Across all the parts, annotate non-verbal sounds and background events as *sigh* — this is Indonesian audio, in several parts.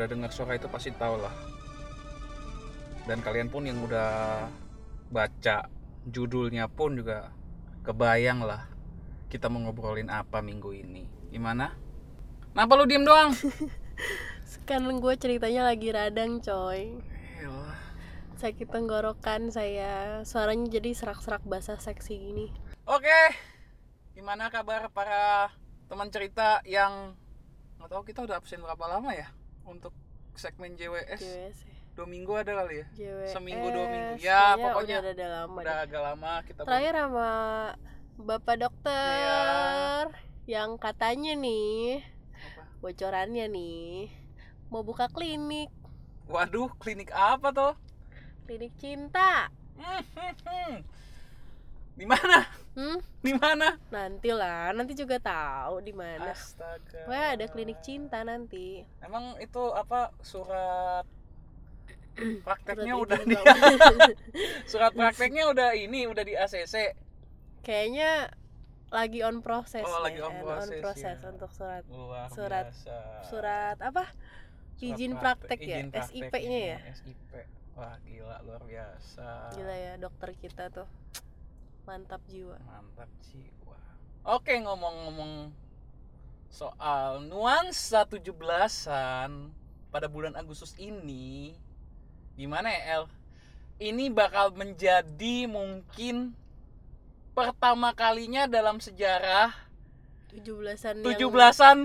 Udah dengar suara itu pasti tahu lah. Dan kalian pun yang udah baca judulnya pun juga kebayang lah kita mau ngobrolin apa minggu ini. Gimana? Kenapa lu diem doang? *laughs* Kan gue ceritanya lagi radang coy Elah. Sakit tenggorokan saya Suaranya jadi serak-serak basah seksi gini Oke, gimana kabar para teman cerita yang nggak tahu kita udah absen berapa lama ya untuk segmen JWS? JWS ya Dua minggu ada kali ya? JWS Seminggu, dua minggu. Ya, kayaknya pokoknya udah ada lama Udah deh. agak lama kita Terakhir sama Bapak dokter Yang katanya nih Apa? Bocorannya nih Mau buka klinik Waduh, klinik apa tuh? Klinik cinta Hmm, hmm, hmm. Di mana? Hmm? Di mana? Nanti lah, nanti juga tahu di mana. Astaga. Wah, ada klinik cinta nanti. Emang itu apa surat prakteknya Surat udah di *laughs* surat prakteknya udah ini udah di ACC. Kayaknya lagi on proses. Oh, ya, lagi on proses, proses ya. untuk surat Luar Surat- biasa. surat apa? Surat izin praktek- praktek ya? SIP-nya ya? SIP. Wah, gila luar biasa. Gila ya dokter kita tuh. Mantap jiwa. Mantap jiwa. Oke, ngomong-ngomong soal nuansa 17-an pada bulan Agustus ini gimana ya, El? Ini bakal menjadi mungkin pertama kalinya dalam sejarah 17-an yang 17-an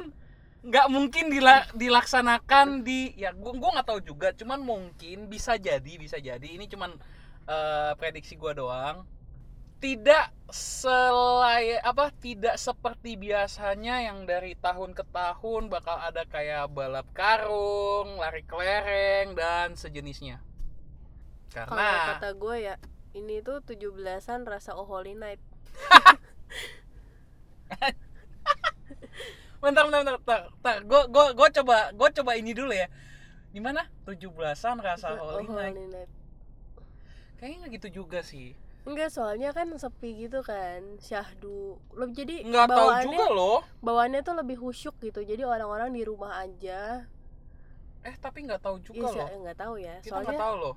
nggak mungkin dila- dilaksanakan di ya gua gua nggak tahu juga cuman mungkin bisa jadi bisa jadi ini cuman eh, prediksi gua doang tidak selai apa tidak seperti biasanya yang dari tahun ke tahun bakal ada kayak balap karung lari kelereng dan sejenisnya. Kalau karena kata gue ya ini tuh 17-an rasa oh holy night. *laughs* bentar bentar bentar, bentar, bentar. Gua, gua, gua coba gua coba ini dulu ya. Gimana 17-an rasa Oh, holy night. Kayaknya nggak gitu juga sih Enggak, soalnya kan sepi gitu kan, syahdu. Lo jadi nggak tahu juga loh bawaannya tuh lebih khusyuk gitu. Jadi orang-orang di rumah aja. eh tapi nggak tahu juga Iya, loh sih, nggak tahu ya. kita Soalnya tahu loh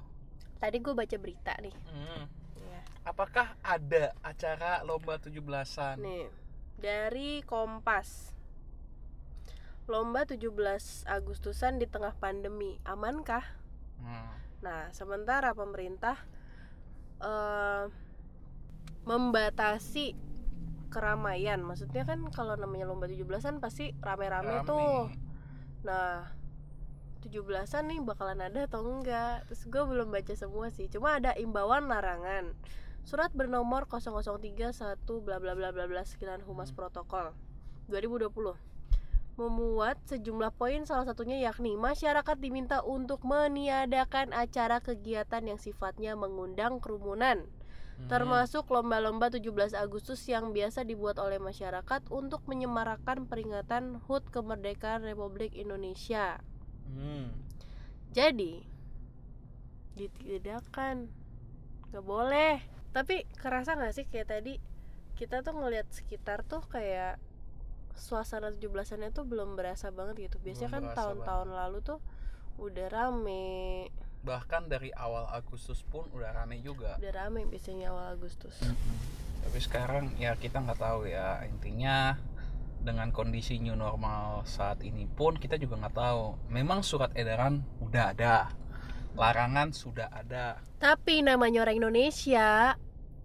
tadi gue baca berita nih. Hmm. Iya. apakah ada acara lomba 17-an Nih, dari Kompas. Lomba 17 Agustusan di tengah pandemi, amankah? Hmm. Nah, sementara pemerintah eh, membatasi keramaian. Maksudnya kan kalau namanya lomba 17-an pasti rame-rame Rame. tuh. Nah, 17-an nih bakalan ada atau enggak? Terus gue belum baca semua sih. Cuma ada imbauan larangan. Surat bernomor 0031 bla bla bla bla bla sekian Humas Hmm. Protokol 2020 memuat sejumlah poin salah satunya yakni masyarakat diminta untuk meniadakan acara kegiatan yang sifatnya mengundang kerumunan Hmm. termasuk lomba-lomba 17 Agustus yang biasa dibuat oleh masyarakat untuk menyemarakan peringatan HUT kemerdekaan Republik Indonesia. Hmm. Jadi ditiadakan nggak boleh. Tapi kerasa nggak sih kayak tadi kita tuh ngelihat sekitar tuh kayak suasana 17-annya tuh belum berasa banget gitu. Biasanya Belum kan tahun-tahun lalu tuh udah rame, bahkan dari awal Agustus pun udah rame juga. Udah rame biasanya awal Agustus. tapi sekarang ya kita nggak tahu ya. Intinya dengan kondisi new normal saat ini pun kita juga nggak tahu. Memang surat edaran udah ada. Larangan sudah ada. Tapi namanya orang Indonesia,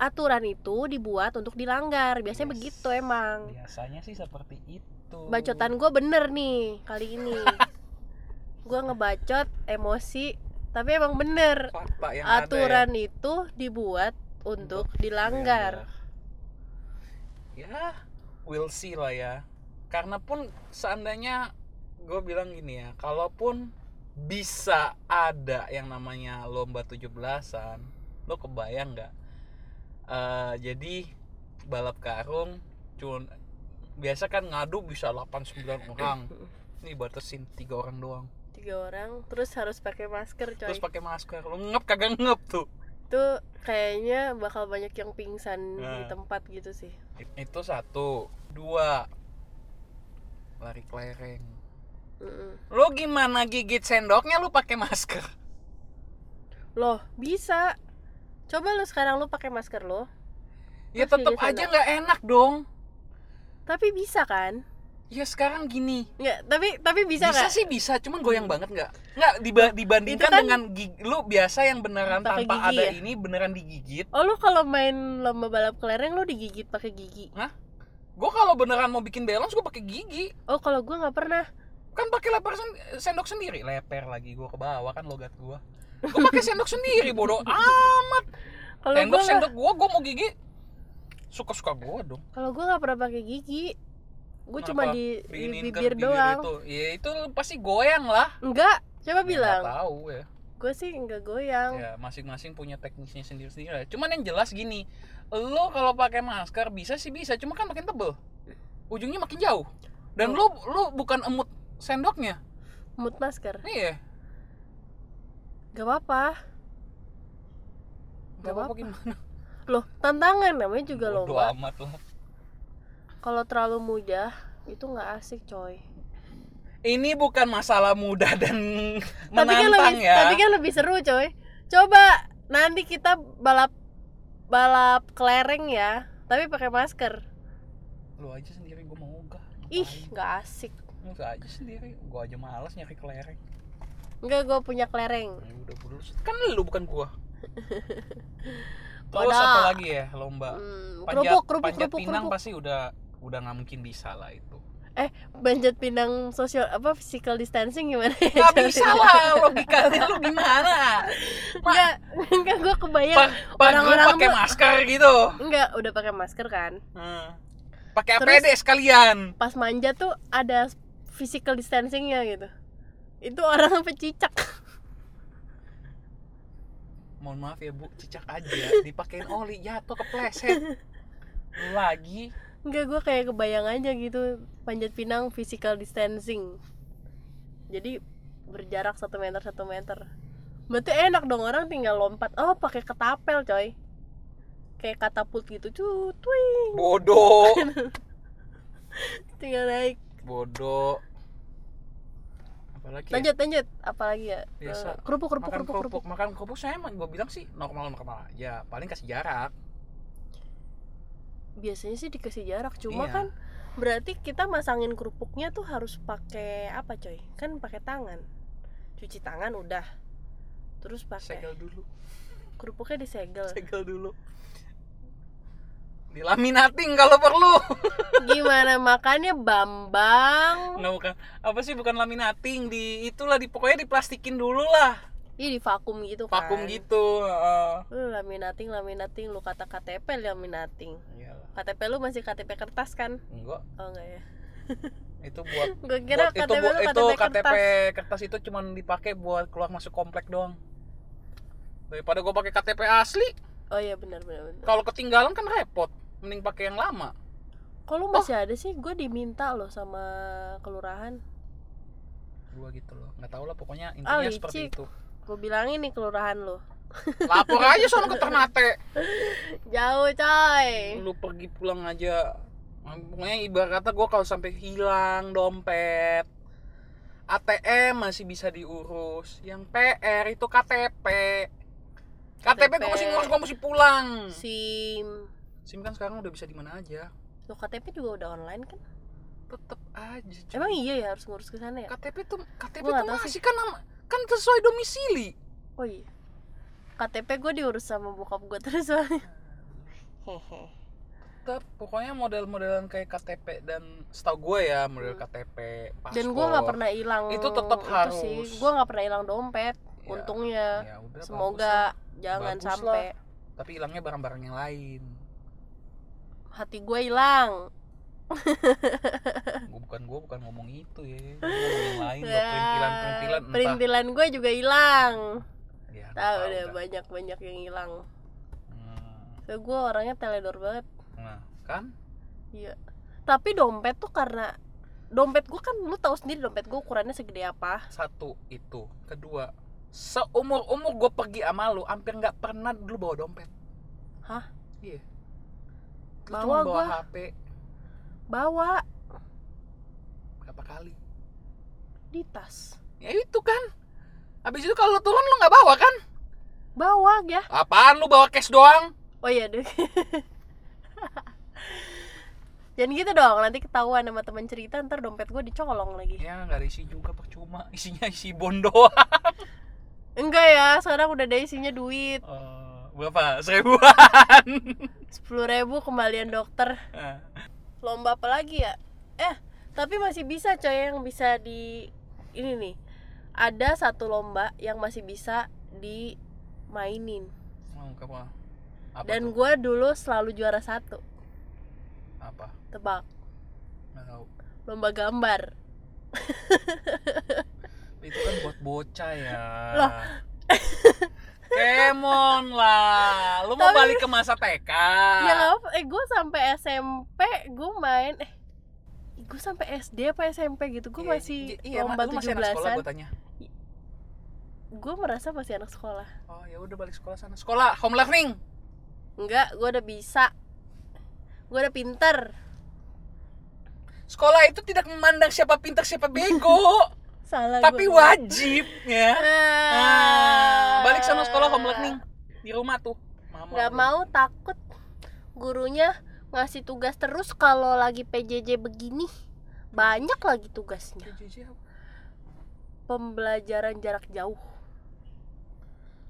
aturan itu dibuat untuk dilanggar. Biasanya Yes. begitu emang. biasanya sih seperti itu Bacotan gue bener nih kali ini. *laughs* gue ngebacot emosi, tapi emang bener. ada Aturan itu dibuat untuk dilanggar. ya we'll see lah ya karena pun seandainya gue bilang gini ya kalaupun bisa ada yang namanya lomba 17-an lo kebayang nggak Eh, jadi balap karung cuman biasa kan ngadu bisa 8-9 orang ini batasin tiga orang doang Tiga orang, terus harus pakai masker coy. terus pakai masker lo ngep kagak ngep tuh Itu kayaknya bakal banyak yang pingsan di Nah. tempat gitu sih. itu satu dua lari kelereng Mm-mm. Lo gimana gigit sendoknya lu pakai masker? loh bisa coba lu sekarang lu pakai masker lo Ya sana. aja nggak enak dong. tapi bisa kan Ya sekarang gini. nggak tapi tapi bisa Bisa, nggak sih bisa, cuman goyang banget nggak? Nggak diba- dibandingkan kan- dengan gig- lu biasa yang beneran tanpa gigi ada ya? ini beneran digigit. oh lu kalau main lomba balap kelereng lu digigit pakai gigi Gue kalau beneran mau bikin balance gue pakai gigi. oh kalau gua nggak pernah Kan pakai leper sen- sendok sendiri, leper lagi gue ke bawah kan logat gue. Gue pakai sendok sendiri bodoh amat. kalau Sendok gua sendok gue, gue mau gigi. Suka-suka gue dong. kalau gua nggak pernah pakai gigi gua cuma di, di bibir doang. itu. Ya itu pasti goyang lah. enggak coba Ya, bilang. nggak tahu ya. gue sih enggak goyang. Ya masing-masing punya teknisnya sendiri-sendiri cuman yang jelas gini lo kalau pakai masker bisa sih bisa cuma kan makin tebel. Ujungnya makin jauh. Dan lo lo bukan emut sendoknya. Mood masker. Iya gak apa-apa. Nggak apa-apa gimana? *laughs* Loh tantangan namanya juga Bodo lomba. amat lah. Kalau terlalu mudah itu nggak asik coy. Ini bukan masalah mudah dan *laughs* tapi kan menantang lebih ya. tapi kan lebih seru coy. Coba nanti kita balap balap kelereng ya tapi pakai masker. Lo aja sendiri gue mau ogah ih nggak asik. Lu aja sendiri gue aja males nyari kelereng Enggak, gue punya kelereng. kan lu bukan gua *laughs* terus Wadah. apa lagi ya lomba Hmm, panjat kerupuk, kerupuk, panjat kerupuk, pinang kerupuk. pasti udah udah nggak mungkin bisa lah itu Panjat pinang sosial apa physical distancing gimana ya? nggak bisa lah logikanya lu gimana *laughs* Enggak, enggak gue kebayang. lu Orang-orang pakai masker gitu Enggak, udah pakai masker kan. hmm. pakai APD sekalian Pas manja tuh ada physical distancingnya gitu. Itu orang sampai cicak. mohon maaf ya bu cicak aja dipakein oli jatuh kepleset lagi Enggak, gue kayak kebayang aja gitu panjat pinang physical distancing. Jadi berjarak satu meter satu meter. Berarti enak dong orang tinggal lompat. Oh, pakai ketapel coy. Kayak katapult gitu, wing. bodoh *laughs* Tinggal naik. bodoh apalagi ya? Lanjut, lanjut. Apalagi ya? Biasa. Eh, kerupuk, kerupuk, makan kerupuk, kerupuk kerupuk. makan kerupuk saya emang gue bilang sih normal normal aja paling kasih jarak Biasanya sih dikasih jarak, cuma Iya. kan berarti kita masangin kerupuknya tuh harus pakai apa coy? Kan pakai tangan. Cuci tangan udah. Terus pakai segel dulu kerupuknya disegel. segel dulu dilaminating kalau perlu *laughs* Gimana makannya Bambang? nggak bukan apa sih bukan laminating di itulah di pokoknya diplastikin dulu lah Iya di vakum gitu kan. vakum gitu heeh. Lu laminating, laminating, lu kata KTP laminating. Iyalah. KTP lu masih KTP kertas kan? enggak Oh enggak ya. *laughs* itu buat Gue kira buat- itu KTP buat lu itu KTP, KTP kertas. kertas itu cuman dipakai buat keluar masuk komplek doang daripada gue pakai KTP asli Oh iya benar benar benar. kalau ketinggalan kan repot mending pakai yang lama. Kalau masih ada sih? Gue diminta loh sama kelurahan. gua gitu loh. Nggak tahu lah pokoknya intinya seperti licik. itu. Gue bilangin nih kelurahan lo. lapor aja soal ke Ternate. *laughs* Jauh coy. lu pergi pulang aja. Pokoknya ibarat kata gue kalau sampai hilang dompet ATM masih bisa diurus. Yang PR itu KTP KTP gue masih ngurus gue masih pulang. SIM. SIM kan sekarang udah bisa di mana aja Lo KTP juga udah online kan? tetep aja cuy. Emang iya ya harus ngurus ke sana ya? KTP tuh KTP Gua tuh masih kan nama, kan sesuai domisili Oh iya. KTP gue diurus sama bokap gue terus soalnya. Hehe. tetep pokoknya model-modelan kayak KTP dan setahu gue ya model Hmm. KTP paspor Dan gue nggak pernah hilang. Itu tetap harus. sih. Gue nggak pernah hilang dompet. Ya, Untungnya. ya udah, bagus Semoga lah. jangan Bagus sampai tapi hilangnya barang-barang yang lain hati gue hilang. gua bukan gue bukan ngomong itu ya Gua ngomong yang lain Ya, perintilan perintilan entah Perintilan gue juga hilang. ya, Tahu udah. banyak banyak yang hilang. Hmm, So, gue orangnya teledor banget. nah kan Iya. Tapi dompet tuh karena dompet gue kan lu tahu sendiri dompet gue ukurannya segede apa. satu itu kedua seumur umur gue pergi sama lu hampir nggak pernah dulu bawa dompet Hah? iya Lu Bawa cuma bawa gua. HP Bawa. berapa kali di tas Ya itu kan. Habis itu kalau turun lu nggak bawa kan? bawa ya Apaan lu bawa cash doang? oh iya deh *laughs* Jangan gitu dong, nanti ketahuan sama teman cerita ntar dompet gue dicolong lagi Ya nggak ada isi juga percuma. Isinya isi bon doang. Enggak ya, sekarang udah ada isinya duit Eh, berapa? Seribuan. *laughs* sepuluh ribu kembalian dokter Eh, Lomba apa lagi ya? Eh, tapi masih bisa coy yang bisa di Ini nih Ada satu lomba yang masih bisa dimainin oh, apa? Apa Dan gue dulu selalu juara satu apa? Tebak, Nggak tahu. lomba gambar Itu kan buat bocah ya. Loh. *laughs* Kemon lah. Lu mau Tapi- balik ke masa TK. Ya apa, eh gue sampai SMP gue main Eh, gue sampai SD apa SMP gitu Gue Iya, masih iya, lomba masih anak sekolah 17-an gue tanya. Gue merasa masih anak sekolah Oh, ya udah balik sekolah sana. Sekolah home learning. Enggak, gue udah bisa Gue udah pinter Sekolah itu tidak memandang siapa pintar siapa bego, *laughs* Salah tapi gua. wajib ya. Ah. Nah, sana sekolah home learning di rumah tuh. Mama. Gak mau takut Gurunya ngasih tugas terus kalau lagi PJJ begini Banyak lagi tugasnya PJJ apa? Pembelajaran jarak jauh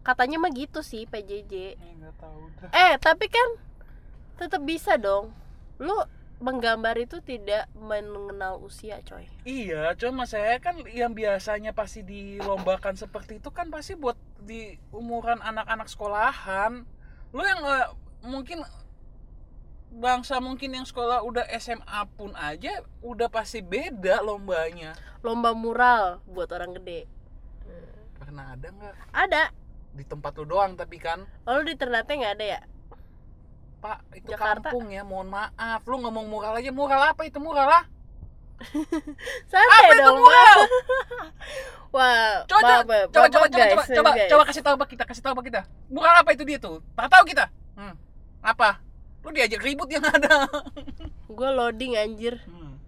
Katanya mah gitu sih PJJ Eh, tahu dah. Eh tapi kan tetap bisa dong Lu menggambar itu tidak mengenal usia coy Iya, cuma saya kan yang biasanya pasti dilombakan seperti itu kan pasti buat di umuran anak-anak sekolahan. Lu yang eh, mungkin bangsa mungkin yang sekolah udah SMA pun aja udah pasti beda lombanya. Lomba mural buat orang gede Pernah ada nggak Ada di tempat lu doang tapi kan Lalu di Ternate nggak ada ya? Pak itu Jakarta. kampung ya mohon maaf. Lu ngomong mural aja mural apa itu mural ah? *laughs* Santai apa itu dong. mural? *laughs* Wah, coba coba coba coba guys, coba coba guys. coba kasih tahu pak kita kasih tahu pak kita. Mural apa itu dia tuh? Tak tahu kita? Hmm. apa? Lu diajak ribut yang ada. *laughs* Gue loading anjir. Hmm.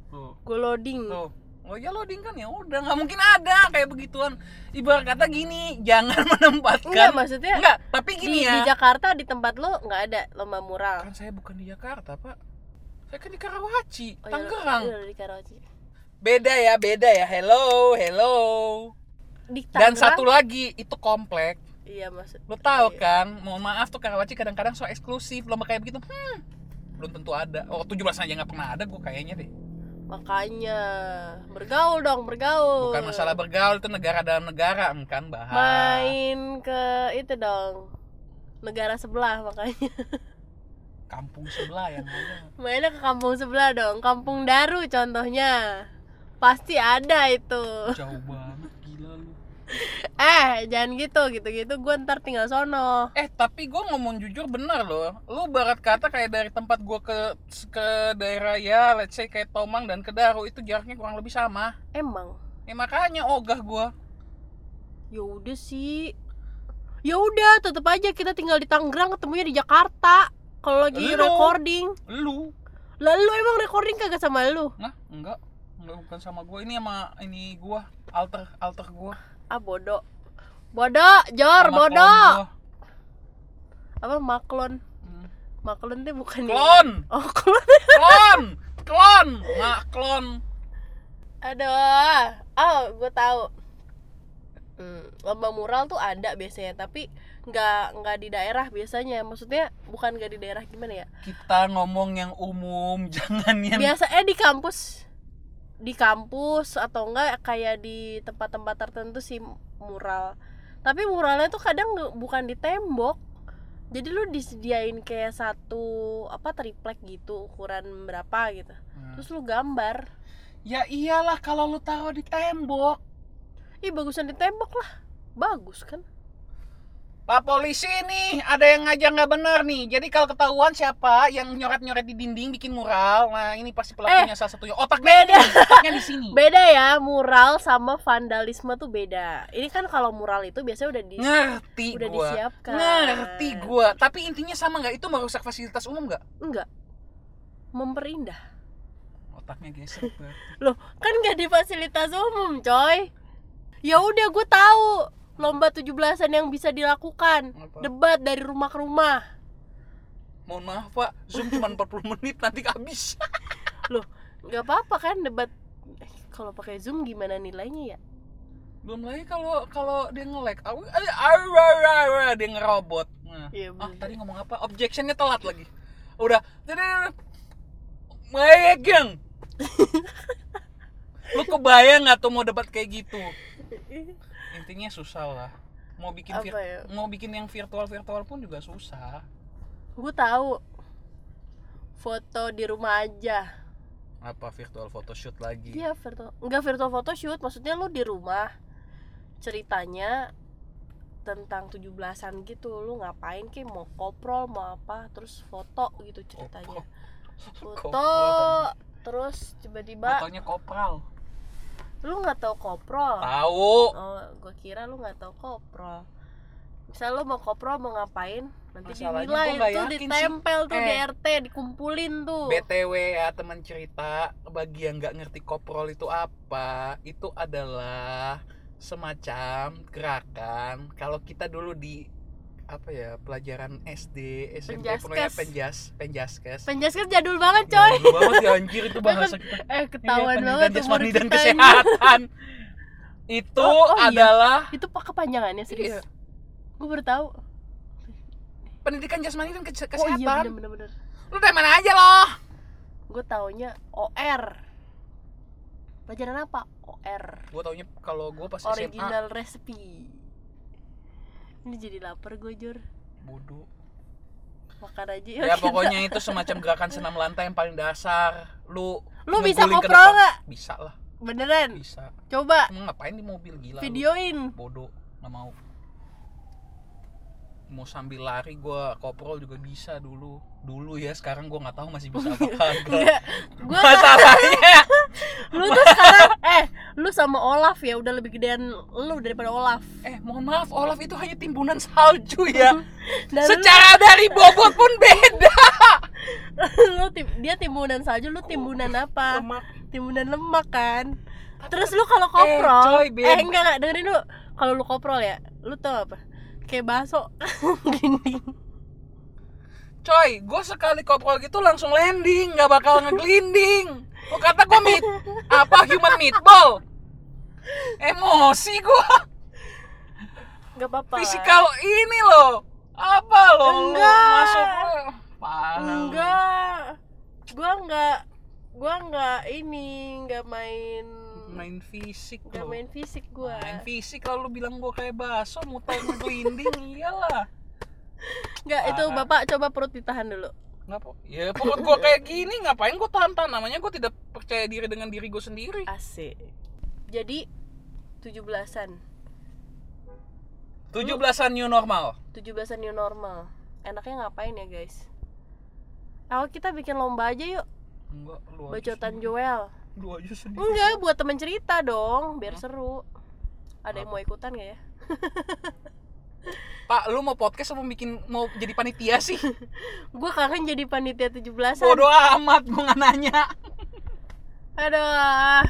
Gue loading. Tuh oh ya loading kan? Ya udah nggak mungkin ada kayak begituan. Ibarat kata gini jangan *laughs* menempatkan. Enggak maksudnya Enggak, tapi di, gini di ya. Jakarta di tempat lo nggak ada lomba mural. Kan saya bukan di Jakarta pak. Saya kan di Karawaci Oh, iya, Tangerang. iya, di Karawaci. Beda ya beda ya. Hello hello. Di dan satu lagi itu komplek. Iya maksud lo tahu Iya. kan mohon maaf tuh Karawaci kadang-kadang so eksklusif lomba kayak begitu. Hmm, belum tentu ada. Oh 17 aja nggak pernah ada gue kayaknya deh Makanya. Bergaul dong bergaul. Bukan masalah bergaul itu negara dalam negara kan bahas. Main ke itu dong. Negara sebelah makanya. Kampung sebelah yang ada. Mainnya ke kampung sebelah dong. Kampung Daru contohnya. Pasti ada itu. Jauh banget gila lu Eh jangan gitu gitu-gitu. Gue ntar tinggal sono. Eh tapi gue ngomong jujur bener loh. Lu barat kata kayak dari tempat gue ke ke daerah ya let's say kayak Tomang dan ke Daru itu jaraknya kurang lebih sama. Emang? Ya makanya ogah gue ya udah sih. Ya udah tetep aja kita tinggal di Tangerang ketemunya di Jakarta. Kalau lagi Lu. recording. Lu. Lalu emang recording kagak sama lu? Nah, enggak. Enggak bukan sama gue. Ini sama ini gua, alter alter gua. Ah bodoh bodoh jor Sama bodoh apa maklon Hmm. maklon tuh bukan Klon, oh klon. Klon, klon, mak klon. aduh. Oh gue tahu. Hmm, lomba mural tuh ada biasanya tapi nggak nggak di daerah biasanya. Maksudnya bukan nggak di daerah gimana ya? Kita ngomong yang umum, *laughs* jangan yang biasa eh di kampus di kampus atau enggak kayak di tempat-tempat tertentu sih mural. Tapi muralnya tuh kadang bukan di tembok. Jadi lu disediain kayak satu apa triplek gitu ukuran berapa gitu. Hmm. terus lu gambar. Ya iyalah kalau lu taruh di tembok. ih bagusan di tembok lah. Bagus kan Pak polisi nih, ada yang ngajak nggak bener nih. Jadi kalau ketahuan siapa yang nyoret-nyoret di dinding bikin mural, nah ini pasti pelakunya salah satunya. Otaknya beda. otaknya di sini. beda ya mural sama vandalisme tuh beda ini kan kalau mural itu biasanya udah di Ngerti udah gua. disiapkan Ngerti gua, tapi intinya sama nggak? Itu merusak fasilitas umum nggak? enggak memperindah otaknya geser loh kan nggak di fasilitas umum coy ya udah gue tahu lomba 17-an yang bisa dilakukan. Apa? debat dari rumah ke rumah. Mohon maaf pak. Zoom cuma 40 menit nanti habis *laughs* loh nggak apa-apa kan debat. Eh, kalau pakai zoom gimana nilainya ya? Belum lagi kalau kalau dia nge-lag. Dia ngerobot. Nah. Iya, ah tadi ngomong apa? Objectionnya telat lagi. Udah. Megang. *laughs* Lu kebayang nggak tuh mau debat kayak gitu *laughs* intinya susah lah. Mau bikin apa ya? mau bikin yang virtual virtual pun juga susah. Gue tahu. Foto di rumah aja. Apa virtual photoshoot lagi? Iya virtual nggak virtual photoshoot maksudnya lu di rumah. Ceritanya tentang 17-an gitu. Lu ngapain ki mau koprol mau apa? Terus foto gitu ceritanya. *laughs* Foto Koprol. terus tiba-tiba fotonya kopral lu nggak tahu koprol? Tahu. Oh gue kira lu nggak tahu koprol. Misal lu mau koprol mau ngapain? Nanti Masalahnya dinilai. tuh yakin sih. ditempel tuh di Eh. RT dikumpulin tuh. BTW ya teman cerita. Bagi yang nggak ngerti koprol itu apa itu adalah semacam gerakan. Kalau kita dulu di apa ya pelajaran SD SMP pokoknya Penjaskes. penjas penjaskes. Penjaskes jadul banget coy. Jadul banget ya anjir itu *laughs* bahasa kita. Eh ketahuan Iya, banget umur jasmani dan kita ini. kesehatan. Itu Oh, oh iya. adalah itu pak kepanjangannya Iya. serius? Gue baru tahu. Pendidikan jasmani dan kese- oh iya kesehatan. bener bener bener. Lu dari mana aja loh gue taunya OR pelajaran apa? OR gue taunya kalau gue pas SMA original recipe ini jadi lapar gue jur. Bodoh. Makan aja ya kita. pokoknya itu semacam gerakan senam lantai yang paling dasar. Lu lu bisa depan. nggak? Bisa lah. Beneran? Bisa. Coba. Emang ngapain di mobil? Gila lu? videoin. Bodoh. Nggak mau. Mau sambil lari gua koprol juga bisa dulu. Dulu ya sekarang gua nggak tahu masih bisa apa kagak gue masalahnya. *laughs* lu tuh sekarang lu sama Olaf ya udah lebih gedean lu daripada Olaf. Eh mohon maaf Olaf itu hanya timbunan salju ya. *laughs* Dan lu- secara dari bobot pun beda. *laughs* Lu tim, dia timbunan salju lu timbunan apa? Lemak. timbunan lemak kan? Terus lu kalau koprol coy, eh, enggak enggak dengerin lu. Kalau lu koprol ya lu tau apa? Kayak bakso. *laughs* Gini. Coy gue sekali koprol gitu langsung landing nggak bakal ngeglinding. Lo kata gue meat apa human meatball emosi gue nggak apa-apa. Lah. fisikal ini loh. Apa lo Enggak. masuk parah. Lu. enggak. Gua enggak gua enggak ini enggak main. Main fisik enggak lo main fisik gua. Main fisik lalu bilang gue kayak baso muter ngeglinding *laughs* iyalah. Enggak itu bapak coba perut ditahan dulu. Ngapa? Ya pokok gue kayak gini ngapain gue tahan-tahan? Namanya gue tidak percaya diri dengan diri gue sendiri. Asik jadi 17-an 17-an new normal 17-an new normal enaknya ngapain ya guys Awal kita bikin lomba aja yuk Enggak, lu aja bacotan sendiri. Joel Lu aja sendiri. enggak buat temen cerita dong biar Hah? seru ada yang Apa? mau ikutan gak ya Pak, lu mau podcast apa bikin mau jadi panitia sih? *laughs* gue kangen jadi panitia 17-an Bodoh amat gue nggak nanya. aduh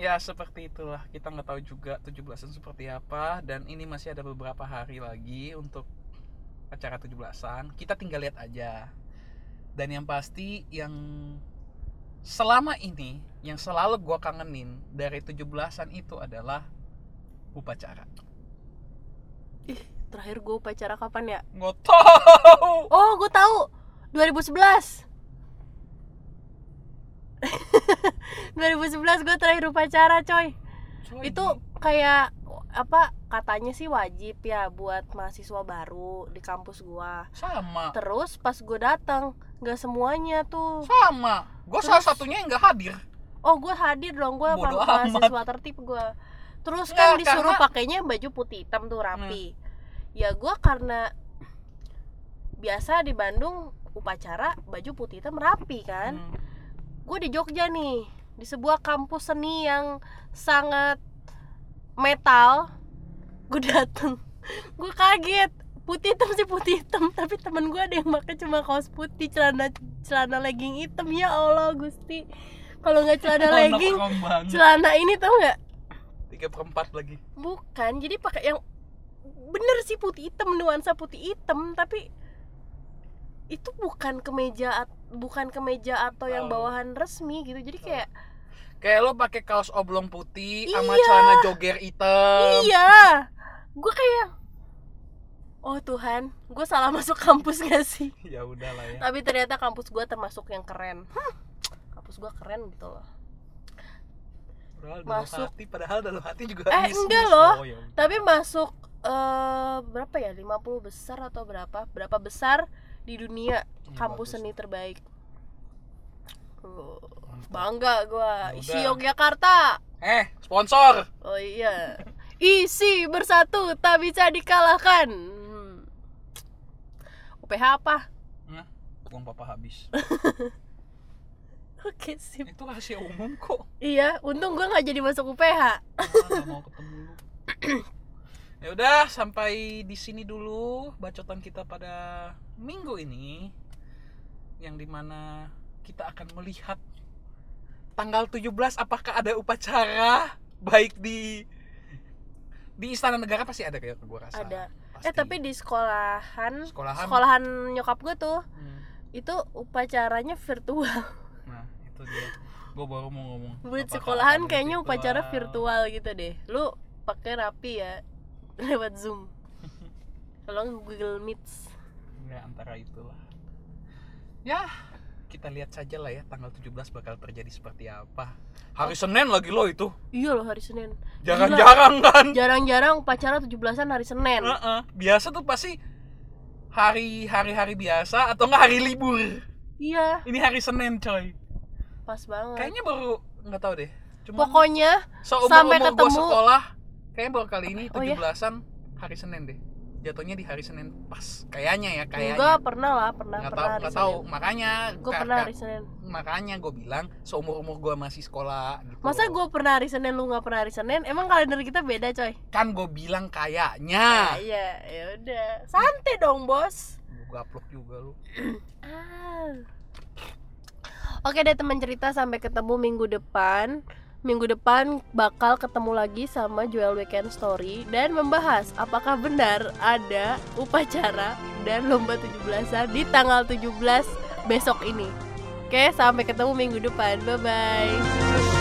Ya seperti itulah kita nggak tahu juga 17-an seperti apa dan ini masih ada beberapa hari lagi untuk acara 17-an. Kita tinggal lihat aja. Dan yang pasti yang selama ini yang selalu gua kangenin dari 17-an itu adalah upacara. ih terakhir gue upacara kapan ya Nggak tahu. oh gue tahu 2011 *laughs* *laughs* 2011 gue terakhir upacara coy. Coy, itu kayak apa katanya sih wajib ya buat mahasiswa baru di kampus gua. Sama. Terus pas gue datang nggak semuanya tuh. Sama. Gue salah satunya yang nggak hadir. Oh gue hadir dong gue mahasiswa tertib gue terus Nggak, kan disuruh karena- pakainya baju putih hitam tuh rapi. Ya gue karena biasa di Bandung upacara baju putih hitam rapi kan. Hmm. Gue di Jogja nih di sebuah kampus seni yang sangat metal. Gue dateng gue kaget. Putih hitam sih putih hitam tapi temen gue ada yang pakai cuma kaos putih celana celana legging hitam. Ya allah gusti. Kalau nggak celana *laughs* legging celana ini tau nggak? Tiga perempat lagi. Bukan jadi pakai yang bener sih putih hitam nuansa putih hitam tapi itu bukan kemeja at- bukan kemeja atau yang bawahan resmi gitu jadi kayak kayak lo pakai kaos oblong putih sama Iya. celana jogger hitam. Iya. Gue kayak oh Tuhan gue salah masuk kampus gak sih? *laughs* Ya udah lah ya. Tapi ternyata kampus gue termasuk yang keren. Hmm, kampus gue keren gitu loh. Padahal masuk. hati padahal dalam hati juga Eh, miss, enggak loh. Oh, ya tapi masuk eh berapa ya? 50 besar atau berapa? Berapa besar di dunia Iya, kampus bagus. seni terbaik. Mantap. bangga gue Ya isi. Yogyakarta. Eh sponsor. Oh iya. Isi bersatu tak bisa dikalahkan. Hmm. UPH apa? Nah, uang papa habis. *laughs* Oke sip. Itu rahasia umum kok. Iya untung gue nggak jadi masuk UPH Ah, nggak mau ketemu lu *laughs* ya udah sampai di sini dulu bacotan kita pada minggu ini yang di mana kita akan melihat tanggal 17 apakah ada upacara baik di di istana negara? Pasti ada kayak gua rasa. Ada. Pasti. eh tapi di sekolahan sekolahan. sekolahan nyokap gue tuh Hmm, itu upacaranya virtual. Nah itu dia. Gua baru mau ngomong buat sekolahan kayaknya upacara virtual gitu deh. Lu pakai rapi ya lewat zoom. Kalau Google Meet ya antara itulah. Ya kita lihat saja lah ya tanggal 17 bakal terjadi seperti apa. Hari Senin lagi loh itu. Iya loh hari Senin. Jarang-jarang kan? Jarang-jarang upacara 17-an hari Senin. Heeh. biasa tuh pasti hari hari hari biasa atau enggak hari libur? Iya. Ini hari Senin coy. Pas banget. Kayaknya baru nggak tahu deh. Cuma pokoknya seumur sampai umur gua ketemu- sekolah kayaknya baru kali ini Oh, ya? 17-an hari Senin deh. Jatuhnya di hari Senin pas. Kayaknya ya kayaknya. enggak pernah lah pernah nggak pernah tahu nggak tahu. Makanya gue pernah hari Senin. makanya gue bilang seumur umur gue masih sekolah gitu. Masa gue pernah hari Senin lu nggak pernah hari Senin? Emang kalender kita beda coy? Kan gue bilang kayaknya. Iya ya udah. Santai dong bos. Gue gaplok juga lu. *clears throat* Ah. Oke deh teman cerita sampai ketemu minggu depan. Minggu depan bakal ketemu lagi sama Joel Weekend Story dan membahas apakah benar ada upacara dan lomba 17-an di tanggal 17 besok ini. Oke, sampai ketemu minggu depan. Bye bye.